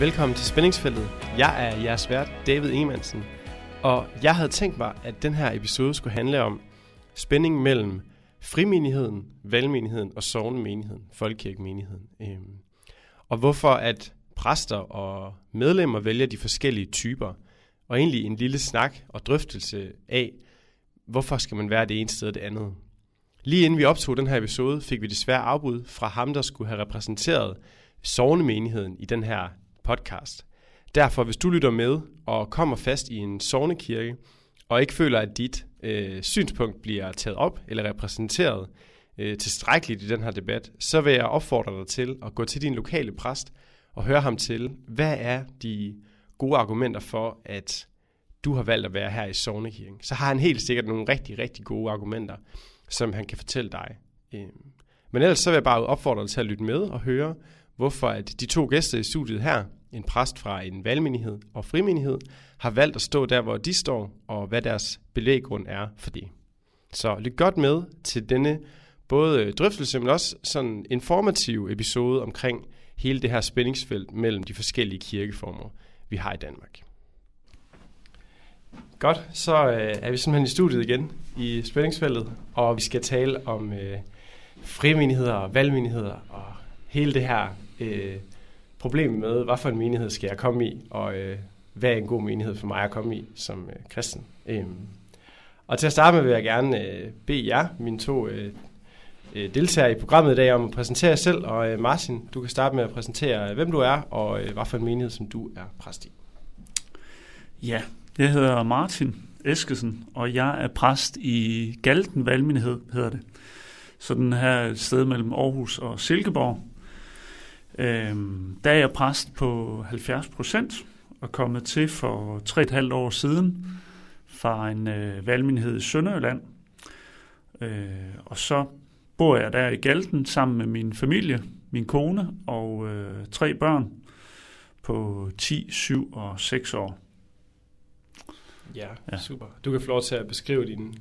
Velkommen til Spændingsfeltet. Jeg er jeres vært, David Emansen. Og jeg havde tænkt mig, at den her episode skulle handle om spænding mellem frimenigheden, valgmenigheden og sovnemenigheden, folkekirkemenigheden. Øhm, og hvorfor at præster og medlemmer vælger de forskellige typer. Og egentlig en lille snak og drøftelse af, hvorfor skal man være det ene sted og det andet. Lige inden vi optog den her episode, fik vi desværre afbud fra ham, der skulle have repræsenteret sovnemenigheden i den her podcast. Derfor, hvis du lytter med og kommer fast i en sovnekirke, og ikke føler, at dit øh, synspunkt bliver taget op eller repræsenteret øh, tilstrækkeligt i den her debat, så vil jeg opfordre dig til at gå til din lokale præst og høre ham til, hvad er de gode argumenter for, at du har valgt at være her i Sovnekirken. Så har han helt sikkert nogle rigtig, rigtig gode argumenter, som han kan fortælle dig. Øh, men ellers så vil jeg bare opfordre dig til at lytte med og høre, hvorfor at de to gæster i studiet her, en præst fra en valgmenighed og frimenighed, har valgt at stå der, hvor de står, og hvad deres bevæggrund er for det. Så lyt godt med til denne både drøftelse, men også sådan informativ episode omkring hele det her spændingsfelt mellem de forskellige kirkeformer, vi har i Danmark. Godt, så øh, er vi simpelthen i studiet igen i spændingsfeltet, og vi skal tale om øh, frimenigheder og valgmenigheder og hele det her øh, problem med, hvad for en menighed skal jeg komme i, og øh, hvad er en god menighed for mig at komme i som øh, kristen. Øhm. Og til at starte med vil jeg gerne øh, bede jer, mine to øh, øh deltagere i programmet i dag, om at præsentere jer selv. Og øh, Martin, du kan starte med at præsentere, øh, hvem du er, og øh, hvad for en menighed, som du er præst i. Ja, jeg hedder Martin Eskesen, og jeg er præst i Galten Valgmenighed, hedder det. Så den her sted mellem Aarhus og Silkeborg. Øhm, der er jeg præst på 70 procent og kommet til for 3,5 år siden fra en øh, valgmenighed i Sønderjylland. Øh, og så bor jeg der i Galten sammen med min familie, min kone og øh, tre børn på 10, 7 og 6 år. Ja, ja, super. Du kan få lov til at beskrive din,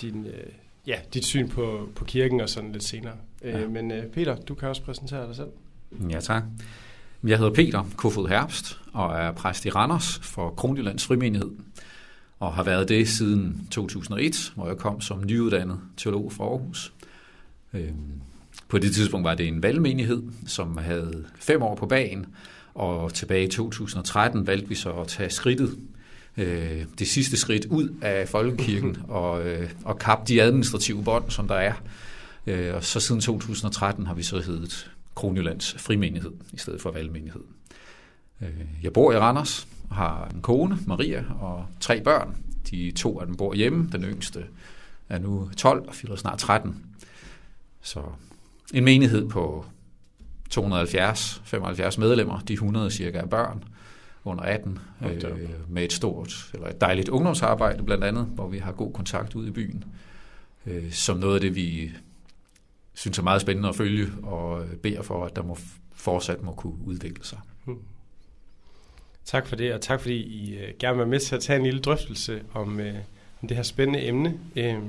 din, øh, ja, dit syn på, på kirken og sådan lidt senere. Øh, ja. men øh, Peter, du kan også præsentere dig selv. Ja, tak. Jeg hedder Peter Kofod Herbst og er præst i Randers for Kronjyllands Frimenighed og har været det siden 2001, hvor jeg kom som nyuddannet teolog fra Aarhus. Øhm, på det tidspunkt var det en valgmenighed, som havde fem år på bagen, og tilbage i 2013 valgte vi så at tage skridtet, øh, det sidste skridt ud af folkekirken og, øh, og kappe de administrative bånd, som der er. Øh, og så siden 2013 har vi så heddet Kronjyllands frimenighed i stedet for valgmenighed. Jeg bor i Randers og har en kone, Maria, og tre børn. De to af dem bor hjemme. Den yngste er nu 12 og fylder snart 13. Så en menighed på 270-75 medlemmer, de 100 cirka er børn under 18, øh, med et stort, eller et dejligt ungdomsarbejde blandt andet, hvor vi har god kontakt ud i byen, øh, som noget af det, vi synes er meget spændende at følge, og øh, beder for, at der må fortsat må kunne udvikle sig. Hmm. Tak for det, og tak fordi I øh, gerne vil med til at tage en lille drøftelse om, øh, om det her spændende emne. Uh,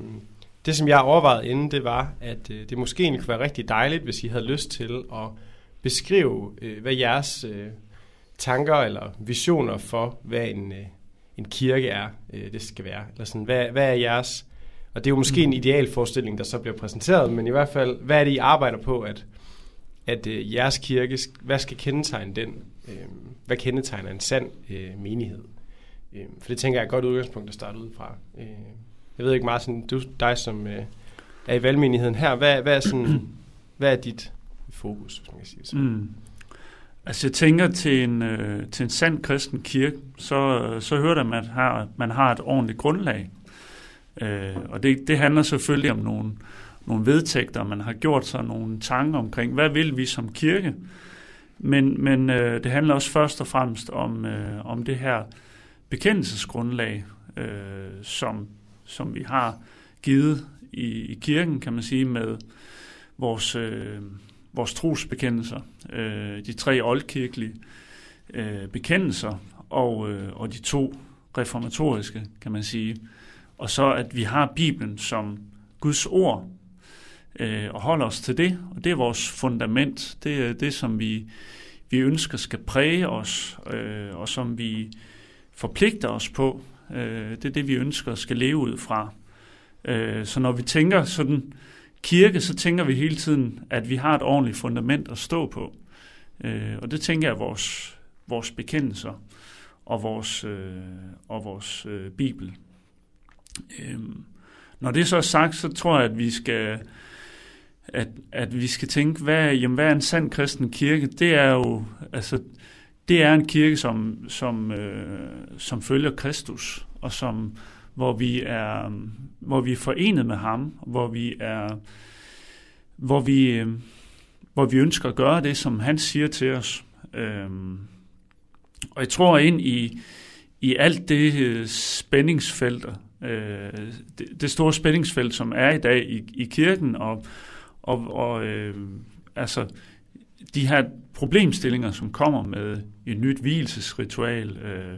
det, som jeg overvejede inden, det var, at det måske egentlig kunne være rigtig dejligt, hvis I havde lyst til at beskrive, hvad jeres tanker eller visioner for, hvad en, en kirke er, det skal være. Eller sådan, hvad, hvad er jeres... Og det er jo måske mm. en idealforestilling, der så bliver præsenteret, men i hvert fald, hvad er det, I arbejder på, at, at uh, jeres kirke, hvad skal kendetegne den? Uh, hvad kendetegner en sand uh, menighed? Uh, for det tænker jeg er et godt udgangspunkt at starte ud fra. Uh, jeg ved ikke, Martin, du, dig som uh, er i valgmenigheden her, hvad, hvad, er sådan, hvad er dit fokus, hvis man kan sige sådan? Mm. Altså jeg tænker til en, øh, til en sand kristen kirke, så, så hører det, at man har, man har et ordentligt grundlag. Øh, og det, det handler selvfølgelig om nogle, nogle vedtægter, man har gjort sig nogle tanker omkring, hvad vil vi som kirke? Men, men øh, det handler også først og fremmest om, øh, om det her bekendelsesgrundlag, øh, som, som vi har givet i, i kirken, kan man sige, med vores, øh, vores trosbekendelser, øh, de tre oldkirkelige øh, bekendelser og, øh, og de to reformatoriske, kan man sige. Og så at vi har Bibelen som Guds ord, øh, og holder os til det, og det er vores fundament. Det er det, som vi, vi ønsker skal præge os, øh, og som vi forpligter os på. Øh, det er det, vi ønsker skal leve ud fra. Øh, så når vi tænker sådan kirke, så tænker vi hele tiden, at vi har et ordentligt fundament at stå på. Øh, og det tænker jeg er vores, vores bekendelser og vores, øh, og vores øh, bibel. Øhm, når det så er sagt, så tror jeg, at vi skal at, at vi skal tænke, hvad, jamen, hvad er en sand kristen kirke? Det er jo, altså, det er en kirke, som, som, øh, som følger Kristus, og som, hvor vi er, hvor vi er forenet med ham, hvor vi er, hvor vi, øh, hvor vi ønsker at gøre det, som han siger til os. Øhm, og jeg tror ind i, i alt det øh, spændingsfelt, øh, det, det store spændingsfelt, som er i dag i, i kirken, og, og, og øh, altså de her problemstillinger, som kommer med et nyt hvilesesritual, øh,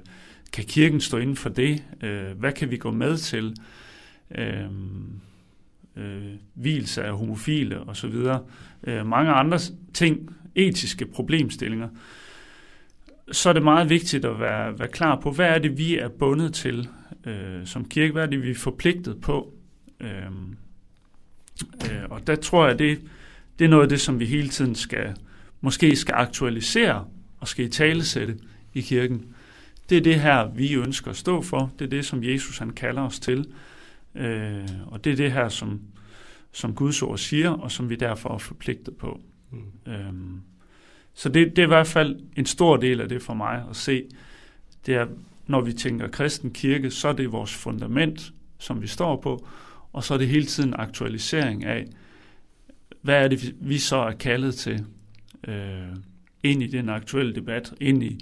kan kirken stå inden for det? Øh, hvad kan vi gå med til? Øh, øh, hvilelse af homofile osv. Øh, mange andre ting, etiske problemstillinger. Så er det meget vigtigt at være, være klar på, hvad er det, vi er bundet til øh, som kirke? Hvad det, vi er forpligtet på? Øh, øh, og der tror jeg, det, det er noget af det, som vi hele tiden skal, måske skal aktualisere og skal i talesætte i kirken. Det er det her, vi ønsker at stå for. Det er det, som Jesus han kalder os til. Øh, og det er det her, som, som Guds ord siger, og som vi derfor er forpligtet på. Mm. Øh, så det, det er i hvert fald en stor del af det for mig at se. Det er, når vi tænker kristen kirke, så er det vores fundament, som vi står på, og så er det hele tiden aktualisering af, hvad er det, vi så er kaldet til øh, ind i den aktuelle debat, ind i,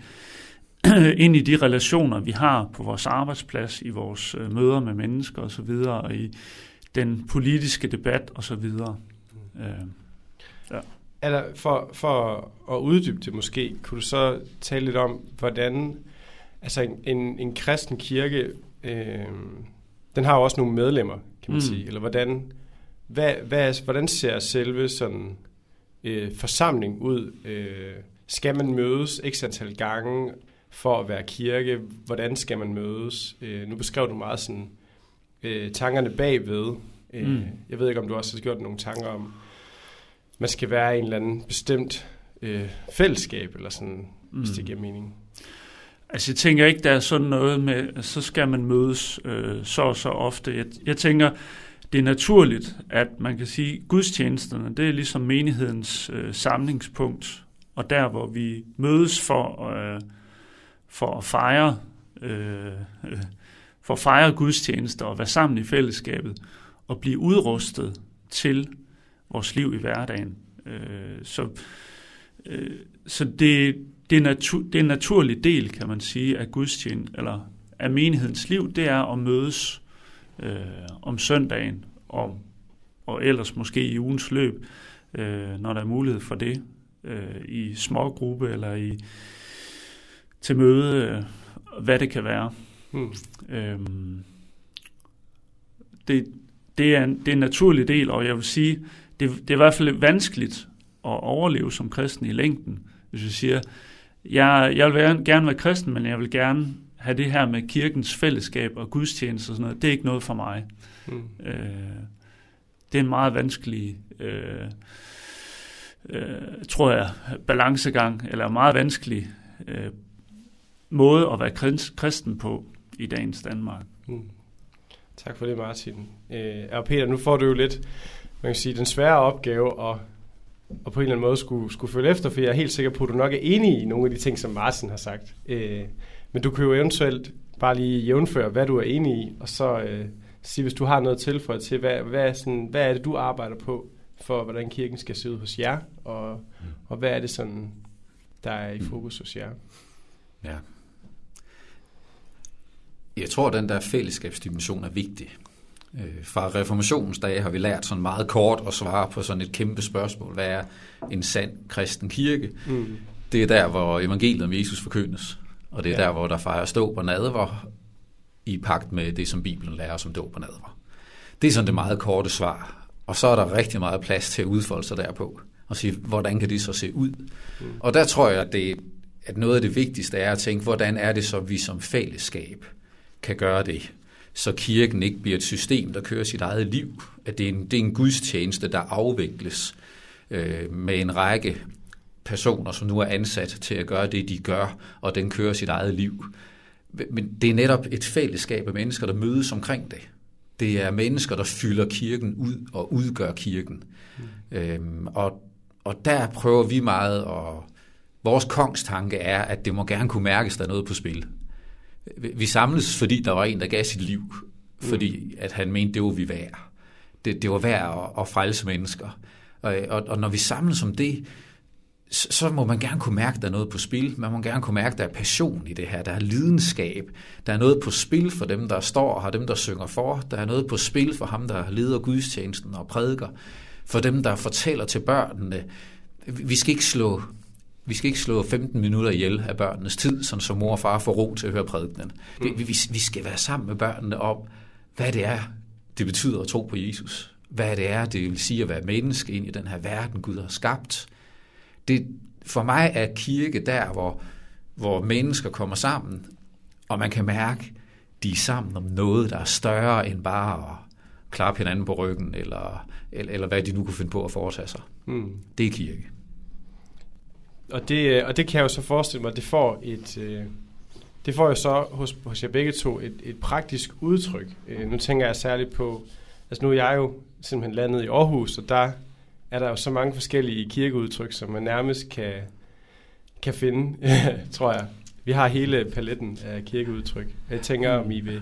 ind i de relationer, vi har på vores arbejdsplads, i vores øh, møder med mennesker osv., og i den politiske debat osv. Øh, ja. Eller for, for at uddybe det måske, kunne du så tale lidt om, hvordan altså en, en, en kristen kirke, øh, den har jo også nogle medlemmer, kan man mm. sige, eller hvordan, hvad, hvad, hvordan ser selve sådan øh, forsamling ud? Øh, skal man mødes x antal gange for at være kirke? Hvordan skal man mødes? Øh, nu beskrev du meget sådan øh, tankerne bagved. Øh, mm. Jeg ved ikke, om du også har gjort nogle tanker om, man skal være i en eller anden bestemt øh, fællesskab, eller sådan, mm. hvis det mm. giver mening. Altså jeg tænker ikke, der er sådan noget med, så skal man mødes øh, så og så ofte. Jeg, jeg tænker, det er naturligt, at man kan sige, gudstjenesterne, det er ligesom menighedens øh, samlingspunkt, og der, hvor vi mødes for, øh, for at fejre øh, øh, for at fejre gudstjenester og være sammen i fællesskabet og blive udrustet til vores liv i hverdagen. Øh, så øh, så det, det, natur, det er en naturlig del, kan man sige, af gudstjeneste, eller af menighedens liv, det er at mødes øh, om søndagen, og, og ellers måske i ugens løb, øh, når der er mulighed for det, øh, i små gruppe eller i til møde, øh, hvad det kan være. Hmm. Øhm, det, det, er en, det er en naturlig del, og jeg vil sige, det, det er i hvert fald vanskeligt at overleve som kristen i længden, hvis vi siger, jeg, jeg vil være, gerne være kristen, men jeg vil gerne have det her med kirkens fællesskab og gudstjeneste og sådan noget, det er ikke noget for mig. Mm. Øh, det er en meget vanskelig, øh, øh, tror jeg, balancegang, eller meget vanskelig øh, måde at være kristen på i dagens Danmark. Mm. Tak for det, Martin. Øh, og Peter, nu får du jo lidt, man kan sige, den svære opgave at og på en eller anden måde skulle, skulle følge efter, for jeg er helt sikker på, at du nok er enig i nogle af de ting, som Martin har sagt. Øh, men du kan jo eventuelt bare lige jævnføre, hvad du er enig i, og så øh, sige, hvis du har noget tilføjet til, hvad, hvad, sådan, hvad er det, du arbejder på, for hvordan kirken skal se ud hos jer, og, og hvad er det sådan, der er i fokus hos jer? Ja. Jeg tror, at den der fællesskabsdimension er vigtig. Øh, fra reformationens dage har vi lært sådan meget kort at svare på sådan et kæmpe spørgsmål. Hvad er en sand kristen kirke? Mm. Det er der, hvor evangeliet om Jesus forkyndes. Og det er ja. der, hvor der fejrer stå på nadver i pagt med det, som Bibelen lærer som dåb på nadver. Det er sådan det meget korte svar. Og så er der rigtig meget plads til at udfolde sig derpå. og sige, hvordan kan det så se ud? Mm. Og der tror jeg, at, det, at noget af det vigtigste er at tænke, hvordan er det så, vi som fællesskab kan gøre det, så kirken ikke bliver et system, der kører sit eget liv, at det er en, det er en gudstjeneste, der afvikles øh, med en række personer, som nu er ansat til at gøre det, de gør, og den kører sit eget liv. Men det er netop et fællesskab af mennesker, der mødes omkring det. Det er mennesker, der fylder kirken ud og udgør kirken. Mm. Øhm, og, og der prøver vi meget, og vores kongstanke er, at det må gerne kunne mærkes, der er noget på spil. Vi samles, fordi der var en, der gav sit liv, fordi at han mente, det var vi værd. Det, det var værd at, at frelse mennesker. Og, og, og når vi samles om det, så, så må man gerne kunne mærke, at der er noget på spil. Man må gerne kunne mærke, at der er passion i det her. Der er lidenskab. Der er noget på spil for dem, der står og dem, der synger for. Der er noget på spil for ham, der leder gudstjenesten og prædiker. For dem, der fortæller til børnene. Vi skal ikke slå vi skal ikke slå 15 minutter ihjel af børnenes tid, sådan som mor og far får ro til at høre prædikenen. Mm. Vi, vi skal være sammen med børnene om, hvad det er, det betyder at tro på Jesus. Hvad det er, det vil sige at være menneske ind i den her verden, Gud har skabt. Det, for mig er kirke der, hvor, hvor mennesker kommer sammen, og man kan mærke, de er sammen om noget, der er større end bare at klappe hinanden på ryggen, eller, eller, eller hvad de nu kunne finde på at foretage sig. Mm. Det er kirke. Og det, øh, og det kan jeg jo så forestille mig, det får et... Øh, det får jo så hos, hos jer begge to et, et praktisk udtryk. Øh, nu tænker jeg særligt på... Altså nu er jeg jo simpelthen landet i Aarhus, og der er der jo så mange forskellige kirkeudtryk, som man nærmest kan, kan finde, tror jeg. Vi har hele paletten af kirkeudtryk. Jeg tænker, om I vil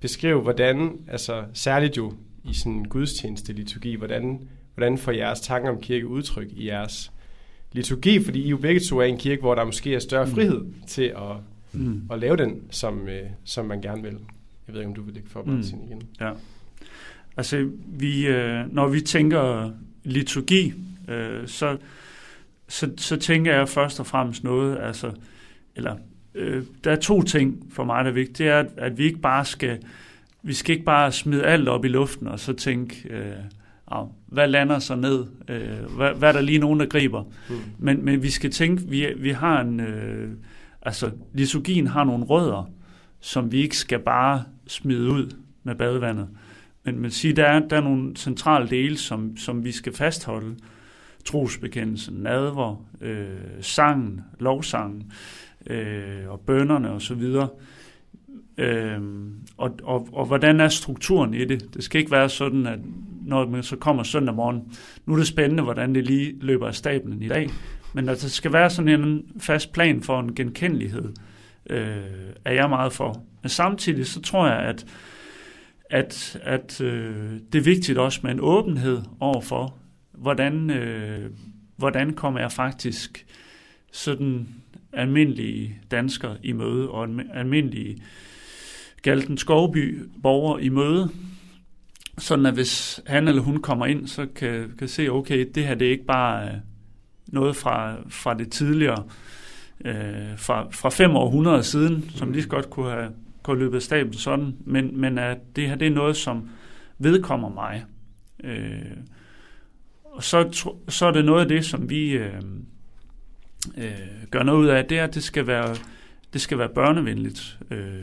beskrive, hvordan, altså særligt jo i sådan en gudstjeneste liturgi, hvordan, hvordan får jeres tanker om kirkeudtryk i jeres liturgi, fordi I jo begge to er en kirke, hvor der måske er større mm. frihed mm. til at, mm. at lave den, som, øh, som man gerne vil. Jeg ved ikke, om du vil lægge for mm. igen. Ja. Altså, vi, øh, når vi tænker liturgi, øh, så, så, så tænker jeg først og fremmest noget, altså, eller øh, der er to ting for mig, der er vigtigt. Det er, at, at vi ikke bare skal, vi skal ikke bare smide alt op i luften, og så tænke, øh, oh, hvad lander så ned? Øh, hvad, hvad er der lige nogen, der griber? Mm. Men, men vi skal tænke, vi, vi har en, øh, altså liturgien har nogle rødder, som vi ikke skal bare smide ud med badevandet. Men man siger, der er, der er nogle centrale dele, som, som vi skal fastholde. Trosbekendelsen, nadver, øh, sangen, lovsangen øh, og bønderne osv. Øh, og, og, og hvordan er strukturen i det? Det skal ikke være sådan, at når man så kommer søndag morgen, nu er det spændende, hvordan det lige løber af stablen i dag, men at der skal være sådan en fast plan for en genkendelighed, øh, er jeg meget for. Men samtidig så tror jeg, at at, at øh, det er vigtigt også med en åbenhed overfor, hvordan, øh, hvordan kommer jeg faktisk sådan almindelige danskere i møde, og almindelige Galten Skovby borger i møde, sådan at hvis han eller hun kommer ind, så kan, kan se, okay, det her det er ikke bare øh, noget fra, fra det tidligere, øh, fra, fra fem århundreder siden, som lige så godt kunne have gå løbet af stablen sådan, men, men at det her det er noget, som vedkommer mig. Øh, og så, så er det noget af det, som vi øh, øh, gør noget ud af, det er, at det skal være, det skal være børnevenligt. Øh,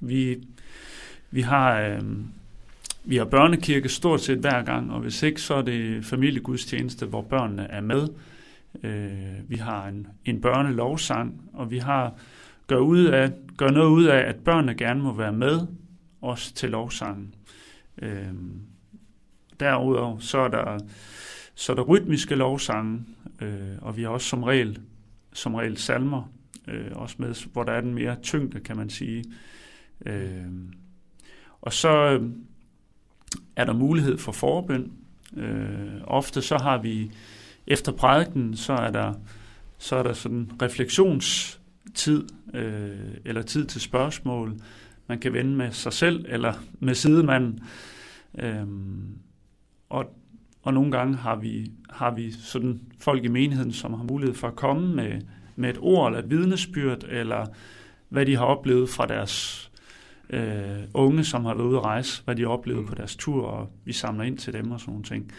vi, vi har... Øh, vi har børnekirke stort set hver gang, og hvis ikke, så er det familiegudstjeneste, hvor børnene er med. Øh, vi har en, en børnelovsang, og vi har gør, ud af, gør noget ud af, at børnene gerne må være med, også til lovsangen. Øh, derudover så er der, så er der rytmiske lovsange, øh, og vi har også som regel, som regel salmer, øh, også med, hvor der er den mere tyngde, kan man sige. Øh, Øh, og så øh, er der mulighed for forbøn. Øh, ofte så har vi efter prædiken, så er der så er der sådan refleksionstid, øh, eller tid til spørgsmål, man kan vende med sig selv eller med sidemanden. Øh, og, og nogle gange har vi, har vi sådan folk i menigheden, som har mulighed for at komme med, med et ord eller et vidnesbyrd, eller hvad de har oplevet fra deres øh, unge, som har været ude at rejse, hvad de har oplevet mm. på deres tur, og vi samler ind til dem og sådan nogle ting.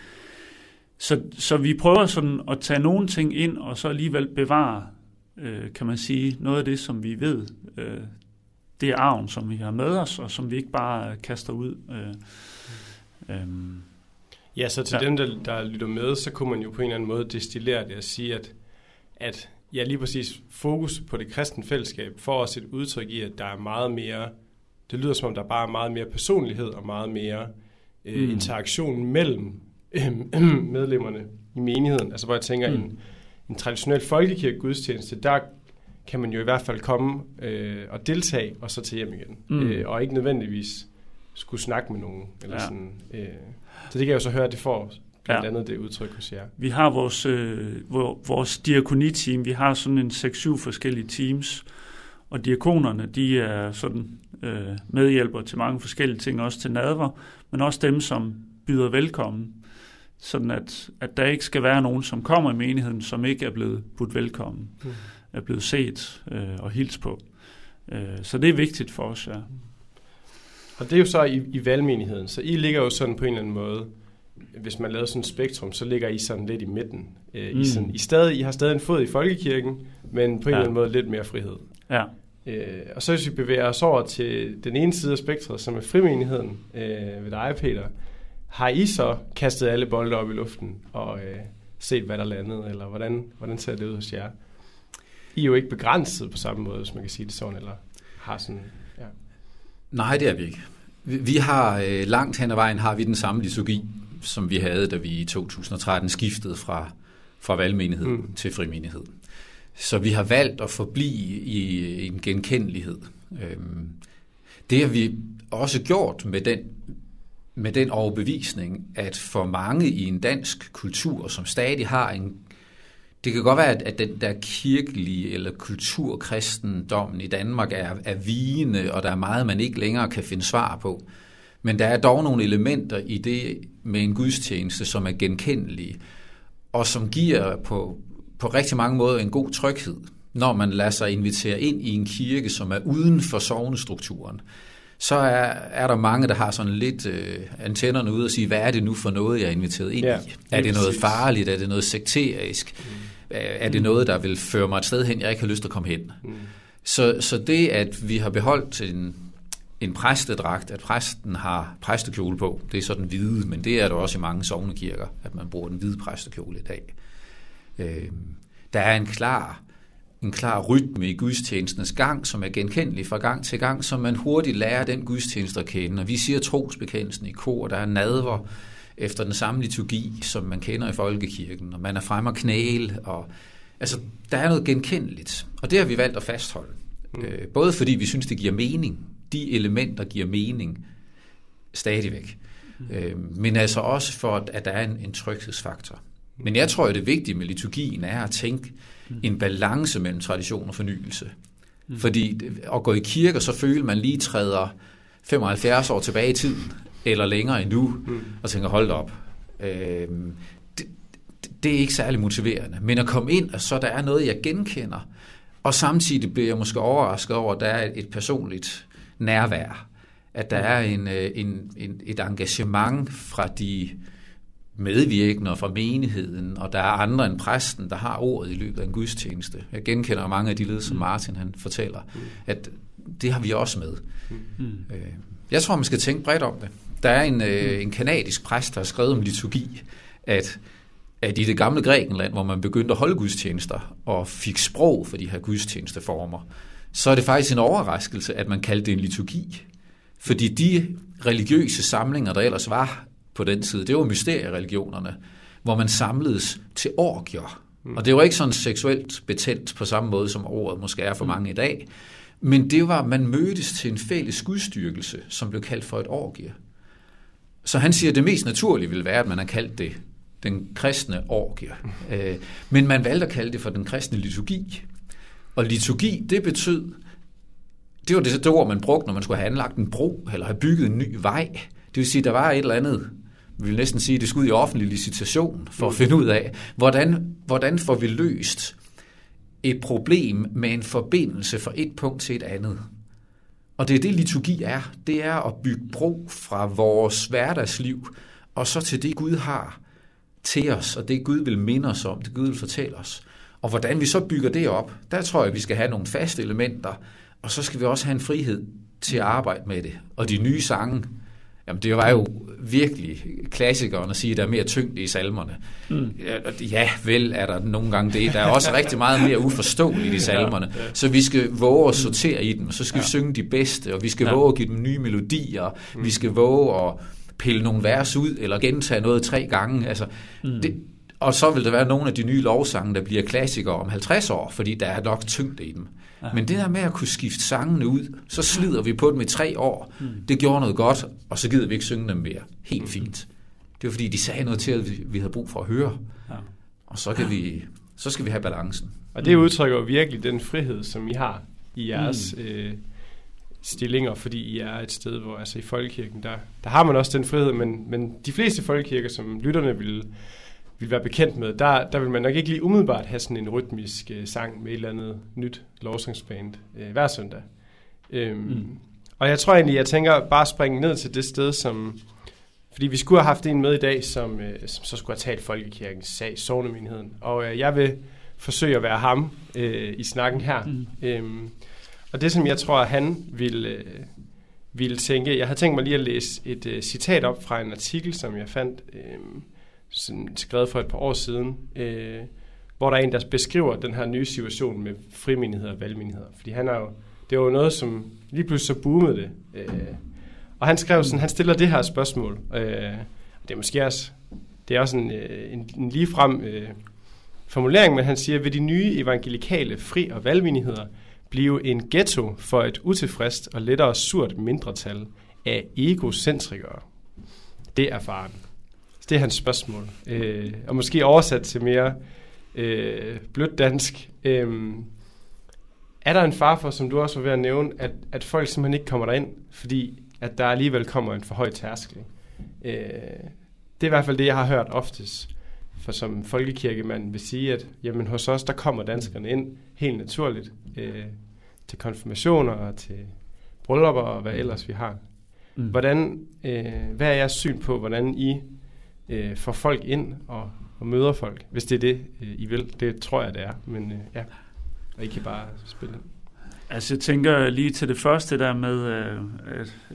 så, så vi prøver sådan at tage nogle ting ind, og så alligevel bevare, øh, kan man sige, noget af det, som vi ved, øh, det er arven, som vi har med os, og som vi ikke bare kaster ud. Øh, øh, Ja, så til ja. dem, der, der lytter med, så kunne man jo på en eller anden måde destillere det og sige, at, at ja, lige præcis fokus på det kristne fællesskab får os et udtryk i, at der er meget mere, det lyder som om, der er bare meget mere personlighed og meget mere øh, mm. interaktion mellem øh, medlemmerne i menigheden. Altså hvor jeg tænker, mm. en, en traditionel folkekirke gudstjeneste, der kan man jo i hvert fald komme øh, og deltage, og så til hjem igen. Mm. Øh, og ikke nødvendigvis skulle snakke med nogen. Eller ja. sådan, øh, så det kan jeg jo så høre, at det får blandt ja. andet det udtryk hos jer. Vi har vores, øh, vores diakoniteam, vi har sådan en 6-7 forskellige teams, og diakonerne, de er sådan øh, medhjælper til mange forskellige ting, også til nadver, men også dem, som byder velkommen, sådan at, at der ikke skal være nogen, som kommer i menigheden, som ikke er blevet budt velkommen, mm. er blevet set øh, og hils på. Øh, så det er vigtigt for os, ja. Og det er jo så i, i valgmenigheden, så I ligger jo sådan på en eller anden måde, hvis man laver sådan et spektrum, så ligger I sådan lidt i midten. Øh, mm. I, sådan, I, stadig, I har stadig en fod i folkekirken, men på en ja. eller anden måde lidt mere frihed. Ja. Øh, og så hvis vi bevæger os over til den ene side af spektret, som er frimenigheden øh, ved dig, Peter, har I så kastet alle bolde op i luften og øh, set, hvad der landede, eller hvordan, hvordan ser det ud hos jer? I er jo ikke begrænset på samme måde, hvis man kan sige det sådan, eller har sådan Nej, det er vi ikke. Vi har øh, langt hen ad vejen har vi den samme liturgi, som vi havde, da vi i 2013 skiftede fra, fra valgmenighed mm. til frimenighed. Så vi har valgt at forblive i en genkendelighed. Øhm, det har vi også gjort med den, med den overbevisning, at for mange i en dansk kultur, som stadig har en det kan godt være, at den der kirkelige eller kulturkristendommen i Danmark er, er vigende, og der er meget, man ikke længere kan finde svar på. Men der er dog nogle elementer i det med en gudstjeneste, som er genkendelige, og som giver på, på rigtig mange måder en god tryghed, når man lader sig invitere ind i en kirke, som er uden for sovnestrukturen så er, er der mange, der har sådan lidt øh, antennerne ude og sige, hvad er det nu for noget, jeg er inviteret ind ja, i? Er det noget farligt? Er det noget sekterisk? Mm. Er det noget, der vil føre mig et sted hen, jeg ikke har lyst til at komme hen? Mm. Så, så det, at vi har beholdt en, en præstedragt, at præsten har præstekjole på, det er sådan hvide, men det er der også i mange sovnekirker, at man bruger den hvide præstekjole i dag. Øh, der er en klar en klar rytme i gudstjenestens gang, som er genkendelig fra gang til gang, så man hurtigt lærer den gudstjeneste at kende. Og vi siger trosbekendelsen i kor, der er nadver efter den samme liturgi, som man kender i folkekirken, og man er fremme og knæle, og altså, der er noget genkendeligt. Og det har vi valgt at fastholde. Mm. Øh, både fordi vi synes, det giver mening. De elementer giver mening stadigvæk. Mm. Øh, men altså også for, at der er en, en tryghedsfaktor. Men jeg tror, at det vigtige med liturgien er at tænke en balance mellem tradition og fornyelse. Mm. Fordi at gå i kirke, så føler man lige træder 75 år tilbage i tiden, eller længere endnu, mm. og tænker, hold op. Øh, det, det er ikke særlig motiverende. Men at komme ind, og så der er noget, jeg genkender, og samtidig bliver jeg måske overrasket over, at der er et personligt nærvær. At der er en, øh, en, en, et engagement fra de medvirkende fra menigheden, og der er andre end præsten, der har ordet i løbet af en gudstjeneste. Jeg genkender mange af de led, som mm. Martin han fortæller, mm. at det har vi også med. Mm. Øh, jeg tror, man skal tænke bredt om det. Der er en, øh, en kanadisk præst, der har skrevet om liturgi, at, at i det gamle Grækenland, hvor man begyndte at holde gudstjenester og fik sprog for de her gudstjenesteformer, så er det faktisk en overraskelse, at man kaldte det en liturgi. Fordi de religiøse samlinger, der ellers var på den tid, det var mysteriereligionerne, hvor man samledes til orgier. Mm. Og det var ikke sådan seksuelt betændt på samme måde, som ordet måske er for mm. mange i dag. Men det var, man mødtes til en fælles gudstyrkelse, som blev kaldt for et orgie. Så han siger, at det mest naturlige vil være, at man har kaldt det den kristne orgie. Mm. Øh, men man valgte at kalde det for den kristne liturgi. Og liturgi, det betød, det var det, det ord, man brugte, når man skulle have anlagt en bro, eller have bygget en ny vej. Det vil sige, at der var et eller andet vi vil næsten sige, at det skal ud i offentlig licitation for at finde ud af, hvordan, hvordan får vi løst et problem med en forbindelse fra et punkt til et andet. Og det er det, liturgi er. Det er at bygge bro fra vores hverdagsliv, og så til det, Gud har til os, og det Gud vil minde os om, det Gud vil fortælle os. Og hvordan vi så bygger det op, der tror jeg, at vi skal have nogle faste elementer, og så skal vi også have en frihed til at arbejde med det. Og de nye sange, jamen det var jo virkelig klassikeren at sige, at der er mere tyngde i salmerne. Mm. Ja, vel er der nogle gange det. Der er også rigtig meget mere uforståeligt i salmerne. Ja, ja. Så vi skal våge at sortere i dem, så skal ja. vi synge de bedste, og vi skal ja. våge at give dem nye melodier, mm. vi skal våge at pille nogle vers ud, eller gentage noget tre gange. Altså, mm. det, og så vil der være nogle af de nye lovsange, der bliver klassikere om 50 år, fordi der er nok tyngde i dem. Ja. Men det der med at kunne skifte sangene ud, så slider vi på dem i tre år. Mm. Det gjorde noget godt, og så gider vi ikke synge dem mere. Helt mm. fint. Det var fordi, de sagde noget til, at vi havde brug for at høre. Ja. Og så, kan vi, så skal vi have balancen. Og det udtrykker virkelig den frihed, som I har i jeres mm. øh, stillinger, fordi I er et sted, hvor altså i folkekirken, der, der har man også den frihed, men, men de fleste folkekirker, som lytterne vil vil være bekendt med, der, der vil man nok ikke lige umiddelbart have sådan en rytmisk øh, sang med et eller andet nyt lovsangsband øh, hver søndag. Øhm, mm. Og jeg tror egentlig, jeg tænker bare at springe ned til det sted, som... Fordi vi skulle have haft en med i dag, som, øh, som så skulle have talt Folkekirkens sag, sovnemenigheden. Og øh, jeg vil forsøge at være ham øh, i snakken her. Mm. Øhm, og det, som jeg tror, han ville, øh, ville tænke... Jeg havde tænkt mig lige at læse et øh, citat op fra en artikel, som jeg fandt... Øh, sådan skrevet for et par år siden, øh, hvor der er en, der beskriver den her nye situation med frimenigheder og valgmenigheder. Fordi han er jo, det var jo noget, som lige pludselig så boomede det. Øh, og han skrev sådan, han stiller det her spørgsmål. Øh, det er måske også, det er også en, øh, en, en ligefrem øh, formulering, men han siger, vil de nye evangelikale fri- og valgmenigheder blive en ghetto for et utilfredst og lettere surt mindretal af egocentrikere? Det er faren. Det er hans spørgsmål. Øh, og måske oversat til mere øh, blødt dansk. Øh, er der en far for, som du også var ved at nævne, at, at folk simpelthen ikke kommer derind, fordi at der alligevel kommer en for høj tærskel? Øh, det er i hvert fald det, jeg har hørt oftest. For som folkekirkemand vil sige, at jamen, hos os, der kommer danskerne ind helt naturligt øh, til konfirmationer og til bryllupper og hvad ellers vi har. Mm. Hvordan, øh, hvad er jeres syn på, hvordan I øh, får folk ind og, og møder folk, hvis det er det, øh, I vil. Det tror jeg, det er. Men øh, ja, og I kan bare spille Altså jeg tænker lige til det første der med øh,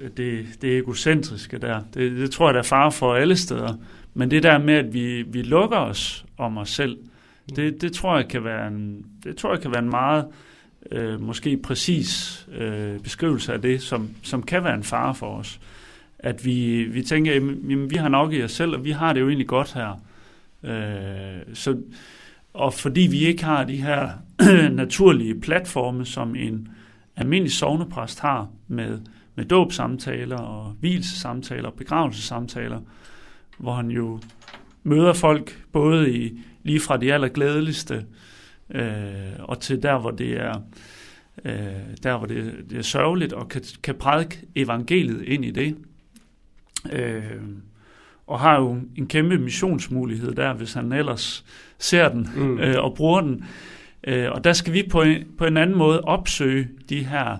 at det, det egocentriske der. Det, det tror jeg, der er far for alle steder. Men det der med, at vi, vi lukker os om os selv, det, det, tror jeg kan være en, det tror jeg kan være en meget øh, måske præcis øh, beskrivelse af det, som, som kan være en fare for os at vi, vi tænker, jamen, vi har nok i os selv, og vi har det jo egentlig godt her. Øh, så, og fordi vi ikke har de her naturlige platforme, som en almindelig sovnepræst har med, med dåbsamtaler og hvilsesamtaler og begravelsesamtaler, hvor han jo møder folk både i lige fra de allerglædeligste øh, og til der, hvor det er øh, der, hvor det, det er sørgeligt, og kan, kan prædike evangeliet ind i det øh, og har jo en kæmpe missionsmulighed der, hvis han ellers ser den mm. øh, og bruger den. Øh, og der skal vi på en, på en anden måde opsøge de her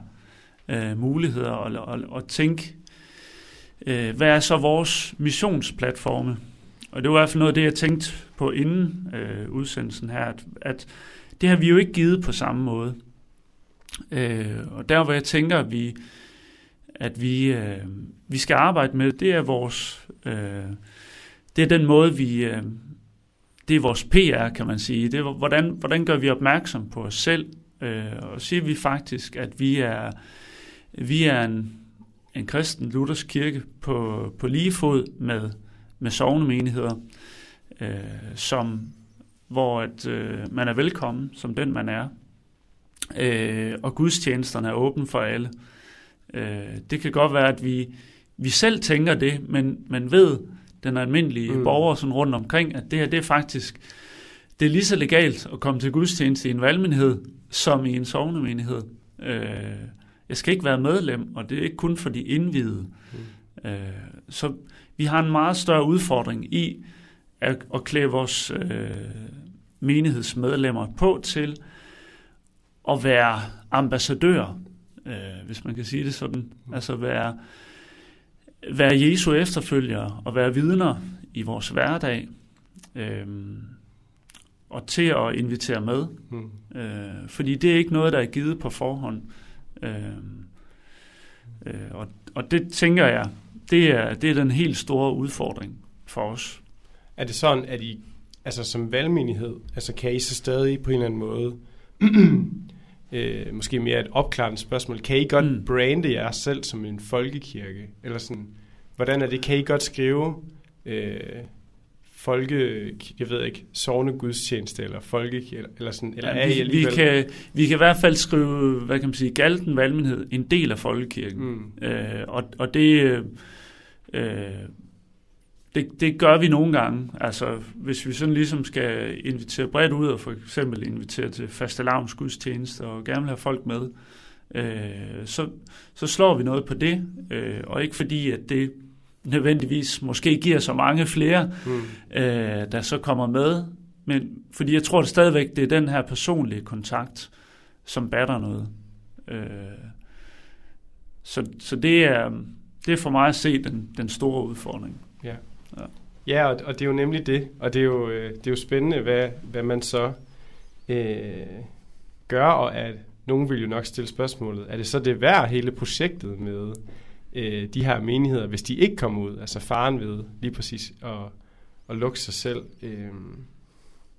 øh, muligheder og, og, og tænke, øh, hvad er så vores missionsplatforme? Og det var i hvert fald noget af det, jeg tænkte på inden øh, udsendelsen her, at, at det har vi jo ikke givet på samme måde. Øh, og der hvor jeg tænker, at vi at vi, øh, vi skal arbejde med, det er vores, øh, det er den måde, vi, øh, det er vores PR, kan man sige. Det er, hvordan, hvordan gør vi opmærksom på os selv, øh, og siger vi faktisk, at vi er, vi er en, en kristen luthersk kirke på, på lige fod med, med sovnemenigheder, øh, som, hvor at, øh, man er velkommen som den, man er. Øh, og gudstjenesterne er åben for alle. Øh, Øh, det kan godt være, at vi, vi selv tænker det, men, men ved den almindelige mm. borger sådan rundt omkring, at det her det er faktisk det er lige så legalt at komme til gudstjeneste i en valgmenighed, som i en sovnemenighed. Øh, jeg skal ikke være medlem, og det er ikke kun for de indvidede. Mm. Øh, så vi har en meget større udfordring i at, at klæde vores øh, menighedsmedlemmer på til at være ambassadører øh, hvis man kan sige det sådan. Altså være, være Jesu efterfølgere og være vidner i vores hverdag. øh, og til at invitere med. Mm. Øh, fordi det er ikke noget, der er givet på forhånd. Øh, øh, og, og det tænker jeg, det er, det er den helt store udfordring for os. Er det sådan, at I, altså som valgmenighed, altså kan I så stadig på en eller anden måde, øh, måske mere et opklarende spørgsmål, kan I godt Mm. brande jer selv som en folkekirke? Eller sådan, hvordan er det, kan I godt skrive øh, folke, jeg ved ikke, sovne gudstjeneste, eller folkekirke, eller, eller sådan, eller Ja, er I vi, vi, kan, vi kan i hvert fald skrive, hvad kan man sige, Galten Valgmenhed, en del af folkekirken. Mm. Øh, og, og det, øh, det, det gør vi nogle gange. Altså, hvis vi sådan ligesom skal invitere bredt ud, og for eksempel invitere til fastelavns gudstjeneste, og gerne vil have folk med, øh, så, så slår vi noget på det, øh, og ikke fordi, at det nødvendigvis måske giver så mange flere, Mm. øh, der så kommer med, men fordi jeg tror det stadigvæk, det er den her personlige kontakt, som batter noget. Øh, så, så det er, det er for mig at se den, den store udfordring. Ja, Ja. og, og det er jo nemlig det, og det er jo, øh, det er jo spændende, hvad, hvad man så øh, gør, og at nogen vil jo nok stille spørgsmålet, er det så det værd hele projektet med øh, de her menigheder, hvis de ikke kommer ud, altså faren ved lige præcis at, at lukke sig selv. Øh,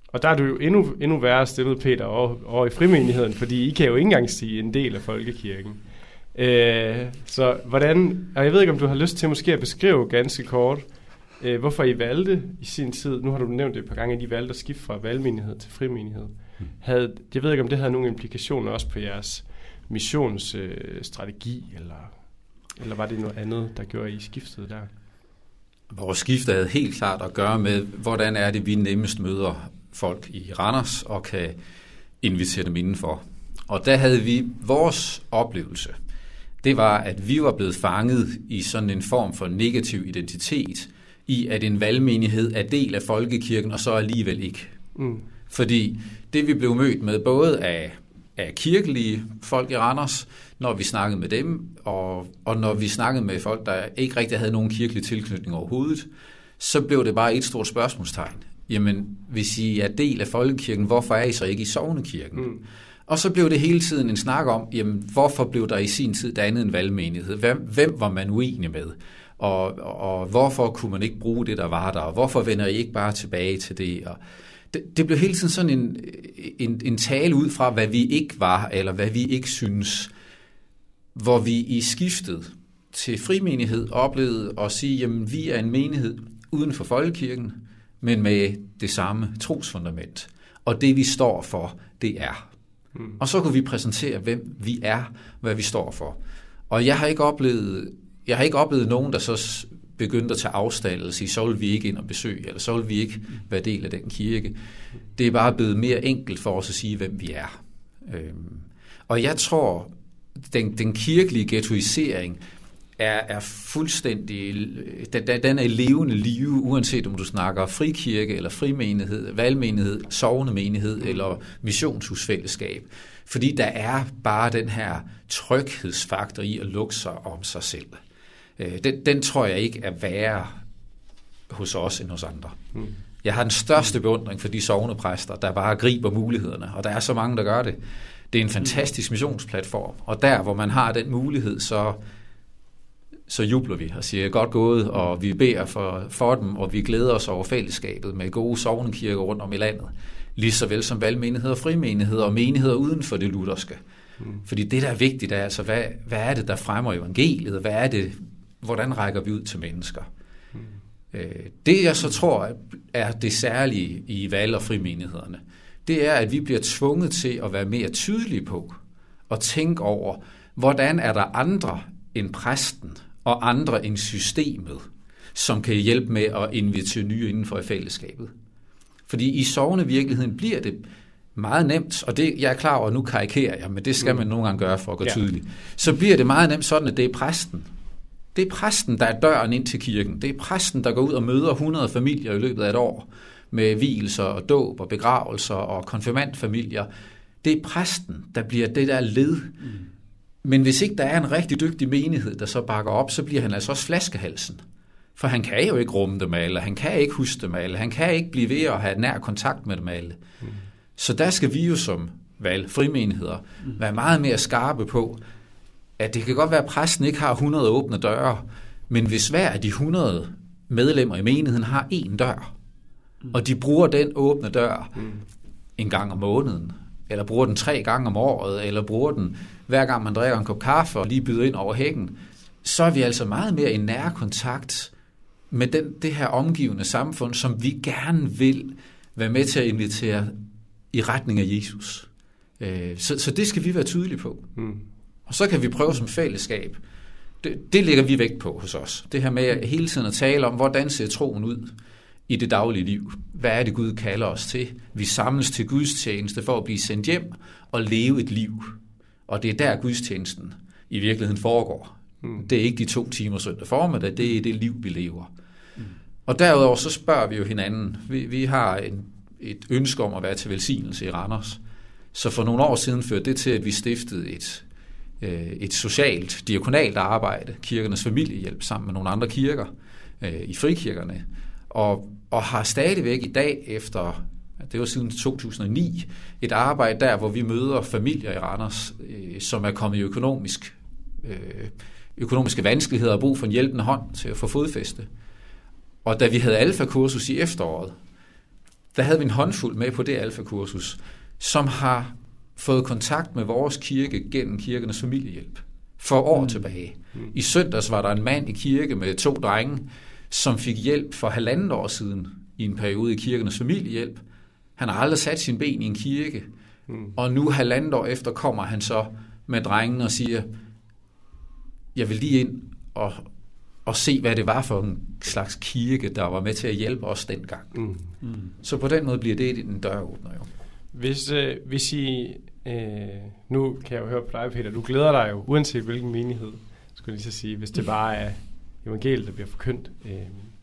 og der er du jo endnu, endnu værre stillet, Peter, over, over i frimenigheden, fordi I kan jo ikke engang sige en del af folkekirken. Øh, så hvordan, og jeg ved ikke, om du har lyst til måske at beskrive ganske kort, øh, hvorfor I valgte i sin tid, nu har du nævnt det et par gange, at I valgte at skifte fra valgmenighed til frimenighed. Mm. Havde, jeg ved ikke, om det havde nogle implikationer også på jeres missionsstrategi, øh, eller, eller var det noget andet, der gjorde, at I skiftede der? Vores skift havde helt klart at gøre med, hvordan er det, vi nemmest møder folk i Randers og kan invitere dem indenfor. Og der havde vi vores oplevelse. Det var, at vi var blevet fanget i sådan en form for negativ identitet, i at en valgmenighed er del af folkekirken, og så alligevel ikke. Mm. Fordi det vi blev mødt med både af, af kirkelige folk i Randers, når vi snakkede med dem, og, og når vi snakkede med folk, der ikke rigtig havde nogen kirkelig tilknytning overhovedet, så blev det bare et stort spørgsmålstegn. Jamen, hvis I er del af folkekirken, hvorfor er I så ikke i sovnekirken? Mm. Og så blev det hele tiden en snak om, jamen, hvorfor blev der i sin tid dannet en valgmenighed? Hvem, hvem var man uenig med? Og, og hvorfor kunne man ikke bruge det, der var der? Og hvorfor vender I ikke bare tilbage til det? Og det, det blev hele tiden sådan en, en, en tale ud fra, hvad vi ikke var, eller hvad vi ikke synes, hvor vi i skiftet til frimenighed oplevede at sige, jamen vi er en menighed uden for folkekirken, men med det samme trosfundament. Og det vi står for, det er. Mm. Og så kunne vi præsentere, hvem vi er, hvad vi står for. Og jeg har ikke oplevet, jeg har ikke oplevet nogen, der så begyndte at tage afstand eller sige, så vil vi ikke ind og besøge, eller så vil vi ikke være del af den kirke. Det er bare blevet mere enkelt for os at sige, hvem vi er. Øhm, og jeg tror, den, den kirkelige ghettoisering er, er fuldstændig, den, den- er levende live, uanset om du snakker frikirke eller frimenighed, valgmenighed, sovnemenighed eller missionshusfællesskab. Fordi der er bare den her tryghedsfaktor i at lukke sig om sig selv. Øh, Den, den tror jeg ikke er værre hos os end hos andre. Mm. Jeg har den største beundring for de sovnepræster, der bare griber mulighederne, og der er så mange, der gør det. Det er en fantastisk missionsplatform, og der, hvor man har den mulighed, så, så jubler vi og siger godt gået, og vi beder for, for dem, og vi glæder os over fællesskabet med gode sovnekirker rundt om i landet. Lige så vel som valgmenigheder, frimenigheder og menigheder uden for det lutherske. Mm. Fordi det, der er vigtigt, er altså, hvad, hvad er det, der fremmer evangeliet? Hvad er det, hvordan rækker vi ud til mennesker? Mm. Øh, Det, jeg så tror, er det særlige i valg- og frimenighederne, det er, at vi bliver tvunget til at være mere tydelige på og tænke over, hvordan er der andre end præsten og andre end systemet, som kan hjælpe med at invitere nye inden for i fællesskabet. Fordi i sovende virkeligheden bliver det meget nemt, og det, jeg er klar over, at nu karikerer jeg, men det skal Mm. man nogle gange gøre for at gå Ja. tydeligt. Så bliver det meget nemt sådan, at det er præsten, det er præsten, der er døren ind til kirken. Det er præsten, der går ud og møder 100 familier i løbet af et år med hvilelser og dåb og begravelser og konfirmandfamilier. Det er præsten, der bliver det der led. Men hvis ikke der er en rigtig dygtig menighed, der så bakker op, så bliver han altså også flaskehalsen. For han kan jo ikke rumme dem alle, han kan ikke huske dem alle, han kan ikke blive ved at have nær kontakt med dem alle. Mm. Så der skal vi jo som valg, frimenigheder, mm. være meget mere skarpe på, at det kan godt være, at præsten ikke har 100 åbne døre, men hvis hver af de 100 medlemmer i menigheden har én dør, og de bruger den åbne dør mm. en gang om måneden, eller bruger den tre gange om året, eller bruger den hver gang man drikker en kop kaffe og lige byder ind over hækken, så er vi altså meget mere i nær kontakt med den, det her omgivende samfund, som vi gerne vil være med til at invitere i retning af Jesus. Øh, så, så det skal vi være tydelige på. Mm. Og så kan vi prøve som fællesskab. Det, det lægger vi vægt på hos os. Det her med at hele tiden at tale om, hvordan ser troen ud i det daglige liv. Hvad er det, Gud kalder os til? Vi samles til gudstjeneste for at blive sendt hjem og leve et liv. Og det er der gudstjenesten i virkeligheden foregår. Mm. Det er ikke de to timer søndag formiddag, det er det liv, vi lever. Mm. Og derudover så spørger vi jo hinanden. Vi, vi har en, et ønske om at være til velsignelse i Randers. Så for nogle år siden førte det til, at vi stiftede et, Øh, et socialt, diakonalt arbejde, kirkernes familiehjælp, sammen med nogle andre kirker øh, i frikirkerne, og, og har stadigvæk i dag efter det var siden 2009, et arbejde der, hvor vi møder familier i Randers, øh, som er kommet i økonomisk, øh, økonomiske vanskeligheder og brug for en hjælpende hånd til at få fodfæste. Og da vi havde alfakursus i efteråret, der havde vi en håndfuld med på det alfakursus, som har fået kontakt med vores kirke gennem kirkernes familiehjælp for år mm. tilbage. Mm. I søndags var der en mand i kirke med to drenge, som fik hjælp for halvandet år siden i en periode i kirkernes familiehjælp. Han har aldrig sat sin ben i en kirke, mm. og nu halvandet år efter kommer han så med drengen og siger, jeg vil lige ind og, og se, hvad det var for en slags kirke, der var med til at hjælpe os dengang. Mm. Mm. Så på den måde bliver det en døråbner jo. Hvis, øh, hvis I, øh, nu kan jeg jo høre på dig, Peter, du glæder dig jo, uanset hvilken menighed, skulle jeg lige så sige, hvis det bare er evangeliet, der bliver forkyndt. Øh,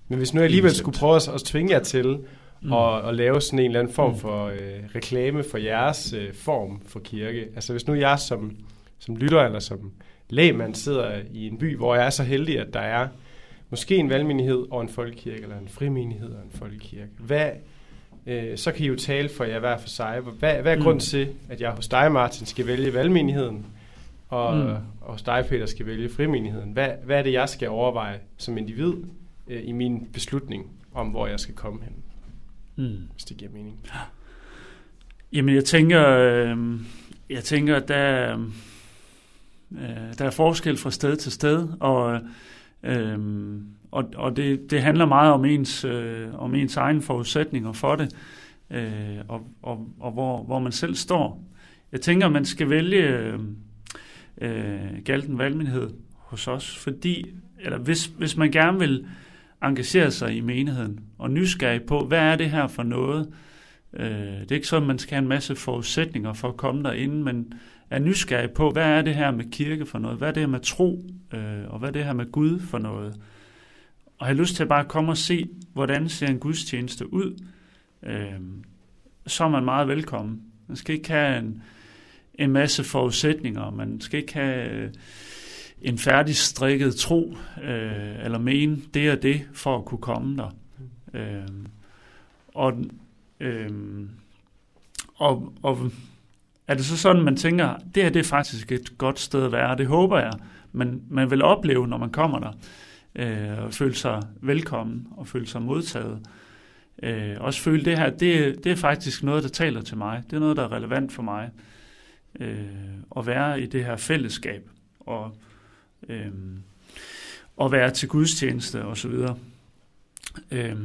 men hvis nu jeg alligevel skulle prøve at, at tvinge jer til mm. at, at lave sådan en eller anden form mm. for øh, reklame for jeres øh, form for kirke, altså hvis nu jeg som, som lytter eller som lægmand sidder i en by, hvor jeg er så heldig, at der er måske en valgmenighed og en folkekirke, eller en frimenighed og en folkekirke. Hvad, øh, så kan I jo tale for jer hver for sig. Hvad, hvad er mm. grunden til, at jeg hos dig, Martin, skal vælge valgmenigheden, og, mm. og hos dig, Peter, skal vælge frimenigheden? Hvad, hvad er det, jeg skal overveje som individ øh, i min beslutning om, hvor jeg skal komme hen? Mm. Hvis det giver mening. Jamen, jeg tænker, øh, jeg tænker, at der, øh, der er forskel fra sted til sted, og øh, og, og det, det handler meget om ens, øh, om ens egen forudsætninger for det, øh, og, og, og hvor, hvor man selv står. Jeg tænker, man skal vælge øh, øh, Galten Valgmenighed hos os, fordi eller hvis, hvis man gerne vil engagere sig i menigheden og nysgerrig på, hvad er det her for noget? Øh, det er ikke sådan, at man skal have en masse forudsætninger for at komme derinde, men er nysgerrig på, hvad er det her med kirke for noget? Hvad er det her med tro? Øh, og hvad er det her med Gud for noget? Og har lyst til at bare komme og se, hvordan ser en gudstjeneste ud, øh, så er man meget velkommen. Man skal ikke have en, en masse forudsætninger, man skal ikke have øh, en færdigstrikket tro, øh, eller mene det og det, for at kunne komme der. Øh, og, øh, og, og er det så sådan, man tænker, det her det er faktisk et godt sted at være, det håber jeg, men man vil opleve, når man kommer der øh, og føle sig velkommen og føle sig modtaget. Øh, også føle det her, det, det er faktisk noget, der taler til mig. Det er noget, der er relevant for mig. Øh, at være i det her fællesskab og, øh, og være til gudstjeneste osv. Øh,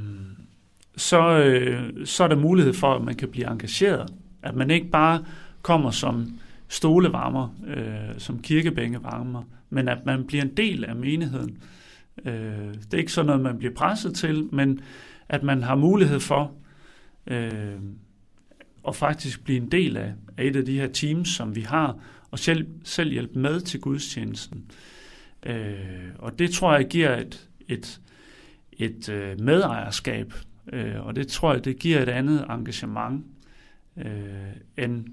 så, øh, så er der mulighed for, at man kan blive engageret. At man ikke bare kommer som stolevarmer, øh, som kirkebænkevarmer, men at man bliver en del af menigheden. Øh, Øh, det er ikke sådan noget, man bliver presset til, men at man har mulighed for øh, at faktisk blive en del af, af et af de her teams, som vi har, og selv, selv hjælpe med til gudstjenesten. Øh, og det tror jeg giver et, et, et øh, medejerskab, øh, og det tror jeg, det giver et andet engagement, øh, end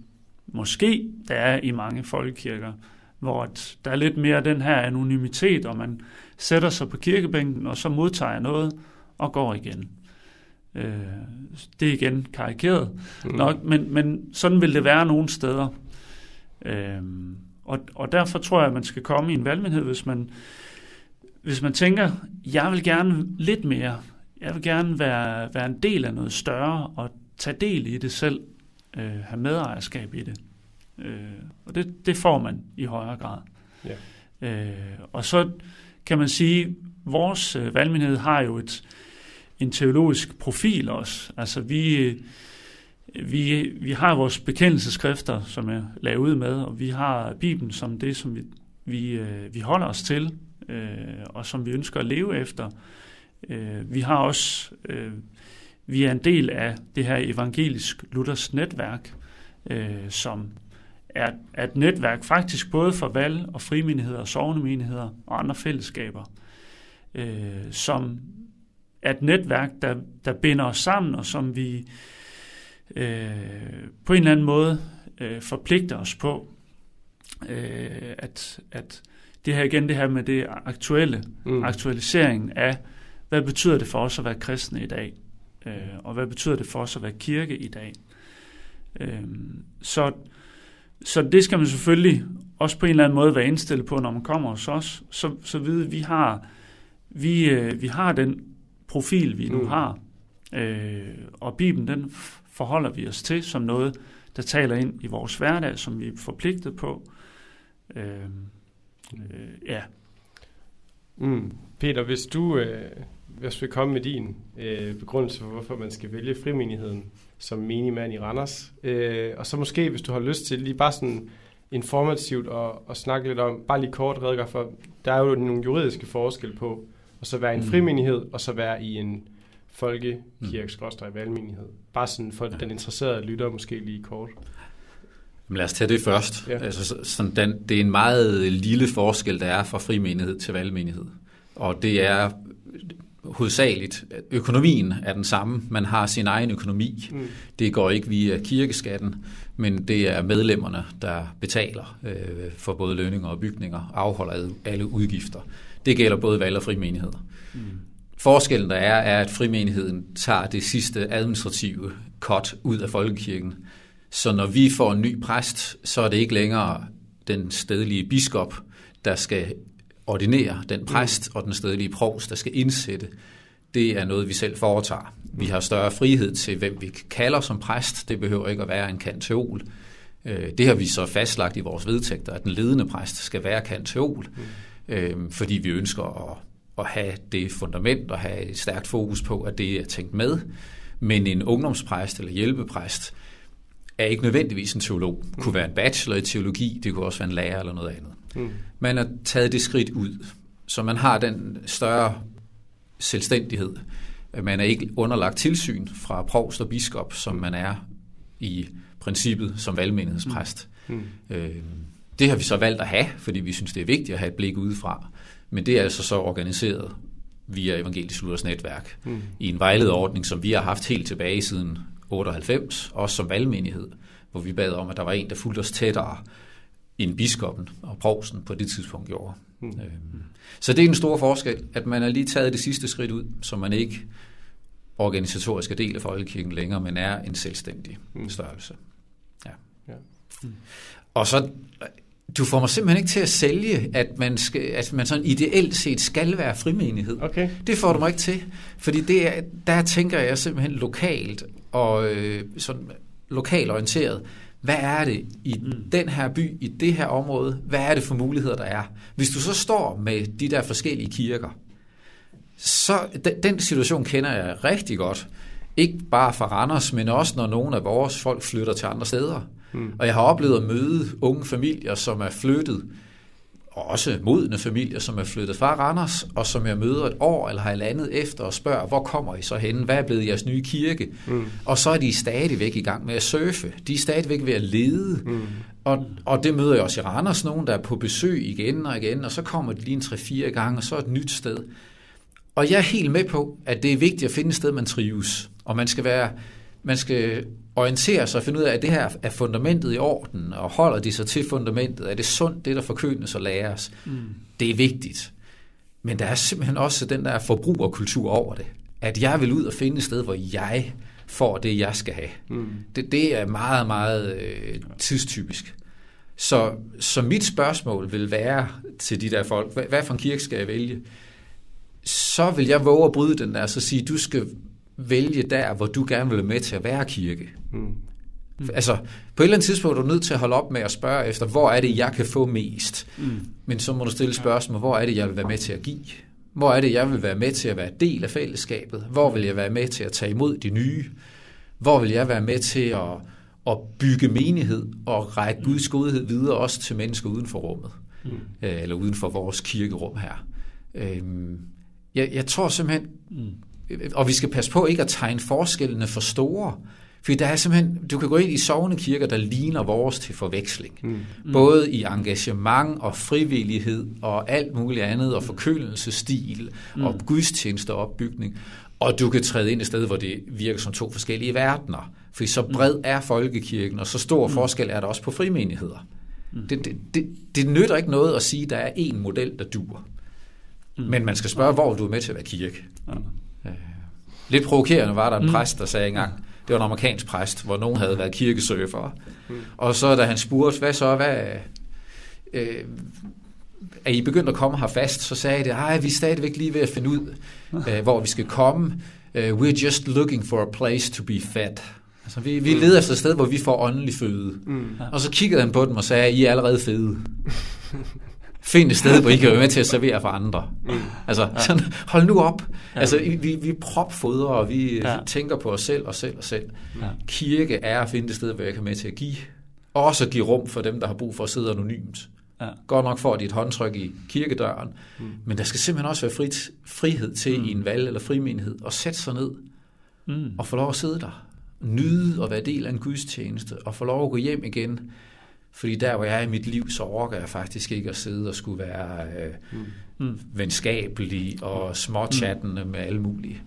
måske der er i mange folkekirker, hvor der er lidt mere den her anonymitet, og man sætter sig på kirkebænken, og så modtager noget og går igen. Øh, det er igen karikeret mm. nok, men, men sådan vil det være nogle steder. Øh, og, og derfor tror jeg, at man skal komme i en valgmenighed, hvis man, hvis man tænker, jeg vil gerne lidt mere, jeg vil gerne være, være en del af noget større, og tage del i det selv, øh, have medejerskab i det. Øh, og det, det får man i højere grad. Ja. Øh, og så kan man sige, vores øh, valgmenighed har jo et, en teologisk profil også. Altså vi, øh, vi, vi har vores bekendelseskrifter, som jeg lagde ud med, og vi har Bibelen som det, som vi, vi, øh, vi holder os til, øh, og som vi ønsker at leve efter. Øh, vi har også, øh, vi er en del af det her evangelisk Luthers netværk, øh, som er, er et netværk faktisk både for valg- og frimenigheder, og sovnemenigheder og andre fællesskaber, øh, som er et netværk, der, der binder os sammen, og som vi øh, på en eller anden måde øh, forpligter os på, øh, at, at det her igen, det her med det aktuelle, mm. aktualiseringen af, hvad betyder det for os at være kristne i dag, øh, og hvad betyder det for os at være kirke i dag. Øh, så, så det skal man selvfølgelig også på en eller anden måde være indstillet på, når man kommer hos os, så, så vide, vi har, vi, øh, vi har den profil, vi nu mm. har, øh, og Bibelen, den forholder vi os til som noget, der taler ind i vores hverdag, som vi er forpligtet på. Øh, øh, ja. Mm. Peter, hvis du øh, hvis vi komme med din øh, begrundelse for, hvorfor man skal vælge frimenigheden som minimand i Randers, øh, og så måske, hvis du har lyst til lige bare sådan informativt og, og snakke lidt om, bare lige kort redegør for, der er jo nogle juridiske forskel på at så være i en mm. frimenighed, og så være i en folkekirke, mm. Bare sådan for den interesserede lytter måske lige kort. Men lad os tage det først. Ja. Altså, sådan den, det er en meget lille forskel, der er fra frimenighed til valgmenighed. Og det er hovedsageligt, økonomien er den samme. Man har sin egen økonomi. Mm. Det går ikke via kirkeskatten, men det er medlemmerne, der betaler øh, for både lønninger og bygninger, afholder alle udgifter. Det gælder både valg og frimenigheder. Mm. Forskellen der er, er, at frimenigheden tager det sidste administrative cut ud af folkekirken. Så når vi får en ny præst, så er det ikke længere den stedlige biskop, der skal ordinere den præst, og den stedlige provst, der skal indsætte. Det er noget, vi selv foretager. Vi har større frihed til, hvem vi kalder som præst. Det behøver ikke at være en kanteol. Øh, det har vi så fastlagt i vores vedtægter, at den ledende præst skal være kanteol, mm. fordi vi ønsker at at have det fundament og have et stærkt fokus på, at det er tænkt med. Men en ungdomspræst eller hjælpepræst er ikke nødvendigvis en teolog. Det kunne være en bachelor i teologi, det kunne også være en lærer eller noget andet. Mm. Man har taget det skridt ud, så man har den større selvstændighed. Man er ikke underlagt tilsyn fra provst og biskop, som man er i princippet som valgmenighedspræst. Mm. Mm. Øh, det har vi så valgt at have, fordi vi synes, det er vigtigt at have et blik udefra. Men det er altså så organiseret via Evangelisk Luthers netværk mm. i en vejlederordning, som vi har haft helt tilbage siden 98, også som valgmenighed, hvor vi bad om, at der var en, der fulgte os tættere end biskoppen og provsten på det tidspunkt gjorde. Mm. Øhm, så det er en stor forskel, at man har lige taget det sidste skridt ud, så man ikke organisatorisk er del af folkekirken længere, men er en selvstændig mm. størrelse. Ja. ja. Mm. Og så du får mig simpelthen ikke til at sælge, at man, skal, at man sådan ideelt set skal være frimenighed. Okay. Det får du mig ikke til. Fordi det er, der tænker jeg simpelthen lokalt og øh, sådan lokalt orienteret. Hvad er det i mm. den her by, i det her område? Hvad er det for muligheder, der er? Hvis du så står med de der forskellige kirker, så den, den situation kender jeg rigtig godt. Ikke bare fra Randers, men også når nogle af vores folk flytter til andre steder. Mm. Og jeg har oplevet at møde unge familier, som er flyttet, og også modne familier, som er flyttet fra Randers, og som jeg møder et år eller har landet efter og spørger, hvor kommer I så hen? Hvad er blevet jeres nye kirke? Mm. Og så er de stadigvæk i gang med at surfe. De er stadigvæk ved at lede. Mm. Og, og det møder jeg også i Randers, nogen der er på besøg igen og igen, og så kommer de lige en 3-4 gange, og så et nyt sted. Og jeg er helt med på, at det er vigtigt at finde et sted, man trives. Og man skal være man skal orientere sig og finde ud af, at det her er fundamentet i orden, og holder de sig til fundamentet? Er det sundt, det der forkyndes og læres? Mm. Det er vigtigt. Men der er simpelthen også den der forbrugerkultur over det. At jeg vil ud og finde et sted, hvor jeg får det, jeg skal have. Mm. Det, det er meget, meget øh, tidstypisk. Så, så mit spørgsmål vil være til de der folk, hvad, hvad for en kirke skal jeg vælge? Så vil jeg våge at bryde den der, så sige, du skal vælge der, hvor du gerne vil være med til at være kirke. Mm. Mm. Altså, på et eller andet tidspunkt er du nødt til at holde op med at spørge efter, hvor er det, jeg kan få mest? Mm. Men så må du stille spørgsmål, hvor er det, jeg vil være med til at give? Hvor er det, jeg vil være med til at være del af fællesskabet? Hvor vil jeg være med til at tage imod de nye? Hvor vil jeg være med til at, at bygge menighed og række mm. Guds godhed videre også til mennesker uden for rummet? Mm. Øh, eller uden for vores kirkerum her. Øhm, jeg, jeg tror simpelthen, mm. Og vi skal passe på ikke at tegne forskellene for store. For der er simpelthen, du kan gå ind i sovende kirker, der ligner vores til forveksling. Mm. mm. Både i engagement og frivillighed og alt muligt andet, og forkølelsesstil mm. og gudstjeneste og opbygning. Og du kan træde ind et sted, hvor det virker som to forskellige verdener. For så bred er folkekirken, og så stor mm. forskel er der også på frimenigheder. Mm. Det, det, det, det nytter ikke noget at sige, at der er én model, der dur. Mm. Men man skal spørge, hvor du er med til at være kirke. Mm. Lidt provokerende var der en mm. præst, der sagde engang, det var en amerikansk præst, hvor nogen havde været kirkesurfer. Mm. Og så da han spurgte, hvad så, hvad, øh, er I begyndt at komme her fast, så sagde det, at vi er stadigvæk lige ved at finde ud, øh, hvor vi skal komme. Uh, we're just looking for a place to be fed. Altså, vi, vi leder efter et sted, hvor vi får åndelig føde. Mm. Og så kiggede han på dem og sagde, I er allerede fede. Find et sted, hvor I kan være med til at servere for andre. Mm. Altså, ja. sådan, hold nu op. Ja. Altså, vi, vi propfodrer, og vi ja. tænker på os selv og selv og selv. Ja. Kirke er at finde et sted, hvor jeg kan med til at give. Også give rum for dem, der har brug for at sidde anonymt. Ja. Godt nok får de et håndtryk i kirkedøren, mm. men der skal simpelthen også være frit, frihed til mm. i en valg eller frimenighed at sætte sig ned mm. og få lov at sidde der. Nyde og være del af en gudstjeneste og få lov at gå hjem igen fordi der, hvor jeg er i mit liv, så orker jeg faktisk ikke at sidde og skulle være øh, mm. mm. venskabelig og småchattende mm. med alle mulige.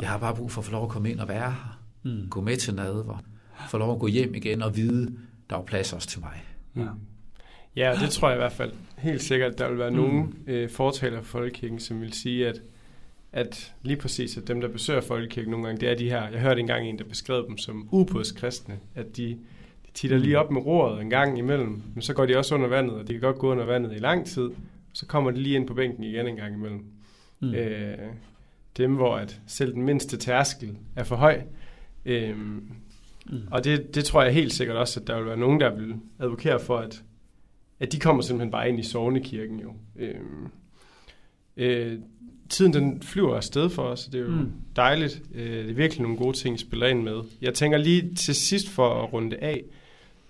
Jeg har bare brug for at få lov at komme ind og være her. Mm. Gå med til nadver. Få lov at gå hjem igen og vide, der er plads også til mig. Mm. Ja, det tror jeg i hvert fald helt sikkert, der vil være mm. nogen øh, fortaler for Folkekirken, som vil sige, at, at lige præcis, at dem, der besøger Folkekirken nogle gange, det er de her, jeg hørte engang en, der beskrev dem som ubådskristne, at de titter lige op med roret en gang imellem, men så går de også under vandet, og de kan godt gå under vandet i lang tid, så kommer de lige ind på bænken igen en gang imellem. Mm. Øh, dem, hvor at selv den mindste tærskel er for høj. Øh, mm. Og det, det tror jeg helt sikkert også, at der vil være nogen, der vil advokere for, at, at de kommer simpelthen bare ind i sovnekirken jo. Øh, øh, tiden den flyver afsted for os, det er jo mm. dejligt. Øh, det er virkelig nogle gode ting, I spiller ind med. Jeg tænker lige til sidst for at runde af,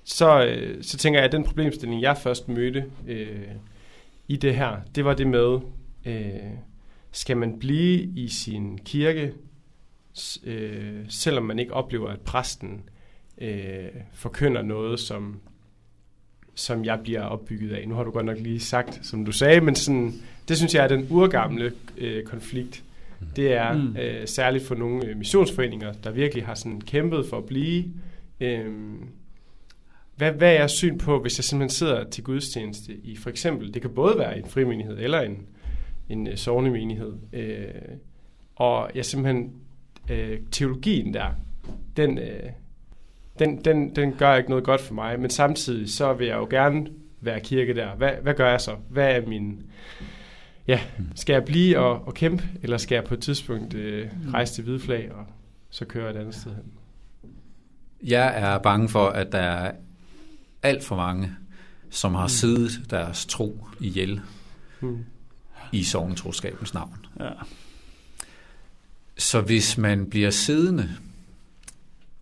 så, øh, så tænker jeg, at den problemstilling, jeg først mødte øh, i det her, det var det med, øh, skal man blive i sin kirke, øh, selvom man ikke oplever, at præsten øh, forkynder noget, som, som jeg bliver opbygget af. Nu har du godt nok lige sagt, som du sagde, men sådan, det synes jeg er den urgamle øh, konflikt. Det er mm. øh, særligt for nogle øh, missionsforeninger, der virkelig har sådan kæmpet for at blive. Øh, hvad, hvad er jeres syn på, hvis jeg simpelthen sidder til gudstjeneste i for eksempel, det kan både være en frimenighed eller en, en uh, sovnemenighed, øh, og jeg simpelthen, øh, teologien der, den, øh, den, den, den gør ikke noget godt for mig, men samtidig så vil jeg jo gerne være kirke der. Hvad, hvad gør jeg så? Hvad er min... Ja, skal jeg blive og, og kæmpe, eller skal jeg på et tidspunkt øh, rejse til hvide flag og så køre et andet sted hen? Jeg er bange for, at der er alt for mange, som har mm. siddet deres tro ihjel mm. i sovnetroskabens navn. Ja. Så hvis man bliver siddende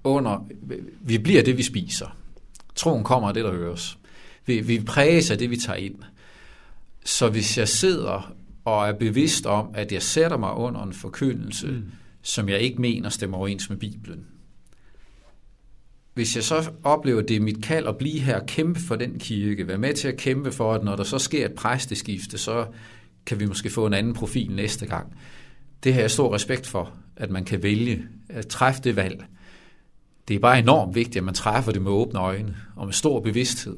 under, vi bliver det, vi spiser. Troen kommer af det, der høres. Vi, vi præges af det, vi tager ind. Så hvis jeg sidder og er bevidst om, at jeg sætter mig under en forkyndelse, mm. som jeg ikke mener stemmer overens med Bibelen, hvis jeg så oplever, at det er mit kald at blive her og kæmpe for den kirke, være med til at kæmpe for, at når der så sker et præsteskifte, så kan vi måske få en anden profil næste gang. Det har jeg stor respekt for, at man kan vælge at træffe det valg. Det er bare enormt vigtigt, at man træffer det med åbne øjne og med stor bevidsthed.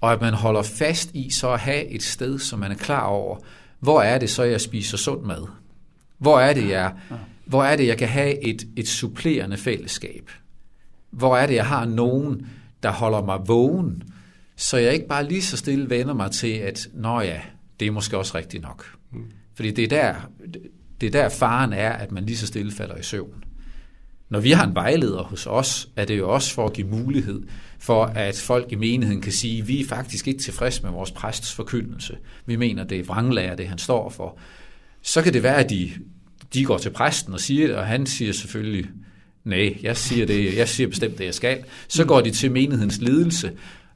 Og at man holder fast i så at have et sted, som man er klar over, hvor er det så, jeg spiser sund mad? Hvor er det, jeg, hvor er det, jeg kan have et, et supplerende fællesskab? Hvor er det, jeg har nogen, der holder mig vågen, så jeg ikke bare lige så stille vender mig til, at nå ja, det er måske også rigtigt nok. Mm. Fordi det er, der, det er der faren er, at man lige så stille falder i søvn. Når vi har en vejleder hos os, er det jo også for at give mulighed for, at folk i menigheden kan sige, at vi er faktisk ikke tilfredse med vores præsts forkyndelse. Vi mener, det er vranglærer, det han står for. Så kan det være, at de, de går til præsten og siger det, og han siger selvfølgelig, nej, jeg siger, det, jeg siger bestemt det, jeg skal. Så går de til menighedens ledelse.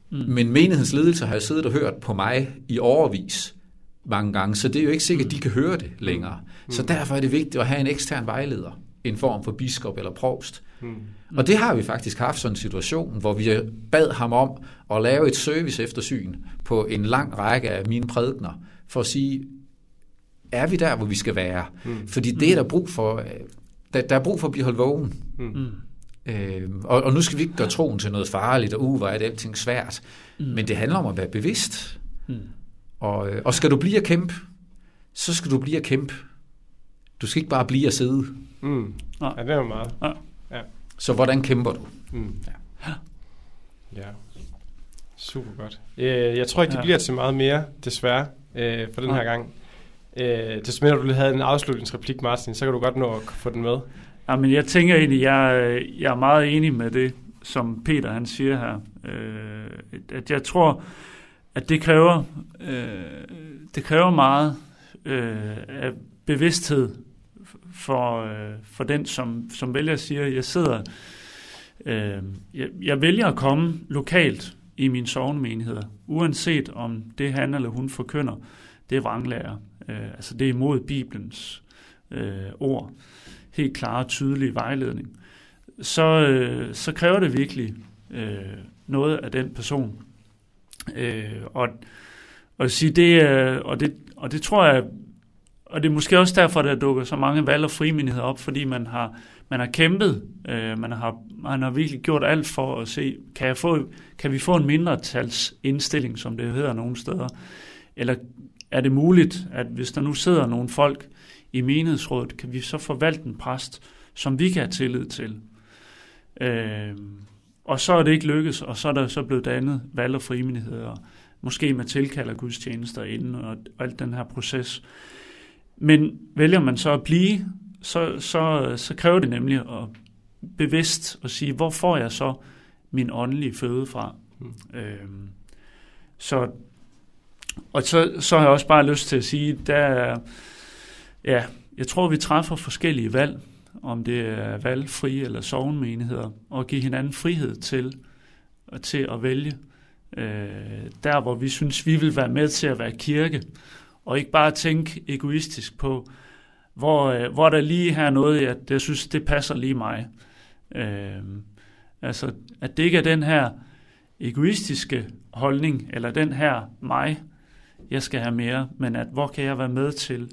Men menighedens ledelse har jo siddet og hørt på mig i overvis mange gange, så det er jo ikke sikkert, at de kan høre det længere. Så derfor er det vigtigt at have en ekstern vejleder en form for biskop eller provst. Mm. Og det har vi faktisk haft sådan en situation, hvor vi bad ham om at lave et service eftersyn på en lang række af mine prædikner, for at sige, er vi der, hvor vi skal være? Mm. Fordi det er der brug for, der, der er brug for at blive holdt vågen. Mm. Øh, og, og nu skal vi ikke gøre troen til noget farligt, og uh, hvor er det alting svært. Mm. Men det handler om at være bevidst. Mm. Og, og skal du blive at kæmpe, så skal du blive at kæmpe. Du skal ikke bare blive at sidde. Mm. Ja, det er meget. Ja. Ja. Så hvordan kæmper du? Mm. Ja. ja. Super godt. Øh, jeg tror ikke, det ja. bliver til meget mere, desværre, øh, for den ja. her gang. Øh, det smitter, du lige havde en afslutningsreplik, Martin, så kan du godt nå at få den med. Ja, men jeg tænker egentlig, jeg, jeg er meget enig med det, som Peter han siger her. Øh, at jeg tror, at det kræver, øh, det kræver meget øh, af bevidsthed for, øh, for den, som, som vælger siger, jeg sidder, øh, jeg, jeg vælger at komme lokalt i min sovnemenigheder, uanset om det han eller hun forkynder, det er vranglærer. Øh, altså det er imod Bibelens øh, ord. Helt klare, tydelige vejledning. Så, øh, så kræver det virkelig øh, noget af den person. Øh, og, og, sige, det, øh, og, det, og det tror jeg og det er måske også derfor, der dukker så mange valg og frimindigheder op, fordi man har, man har kæmpet, øh, man, har, man har virkelig gjort alt for at se, kan, jeg få, kan vi få en mindretalsindstilling, som det hedder nogle steder, eller er det muligt, at hvis der nu sidder nogle folk i menighedsrådet, kan vi så forvalte en præst, som vi kan have tillid til. Øh, og så er det ikke lykkes, og så er der så blevet dannet valg og frimindigheder, måske med tilkald af gudstjenester inden, og alt den her proces. Men vælger man så at blive, så, så, så kræver det nemlig at bevidst at sige, hvor får jeg så min åndelige føde fra? Mm. Øhm, så, og så, så har jeg også bare lyst til at sige, der ja, jeg tror, vi træffer forskellige valg, om det er valgfri eller sovnmenigheder, og give hinanden frihed til, til at vælge øh, der, hvor vi synes, vi vil være med til at være kirke, og ikke bare tænke egoistisk på, hvor, øh, hvor der lige her noget, jeg, jeg synes, det passer lige mig. Øh, altså, at det ikke er den her egoistiske holdning, eller den her mig, jeg skal have mere, men at hvor kan jeg være med til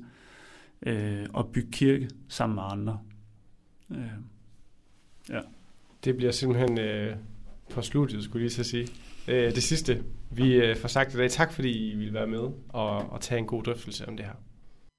øh, at bygge kirke sammen med andre. Øh, ja. Det bliver simpelthen øh, på studiet, skulle jeg lige så sige. Øh, det sidste, vi øh, får sagt i dag. Tak fordi I ville være med og, og tage en god drøftelse om det her.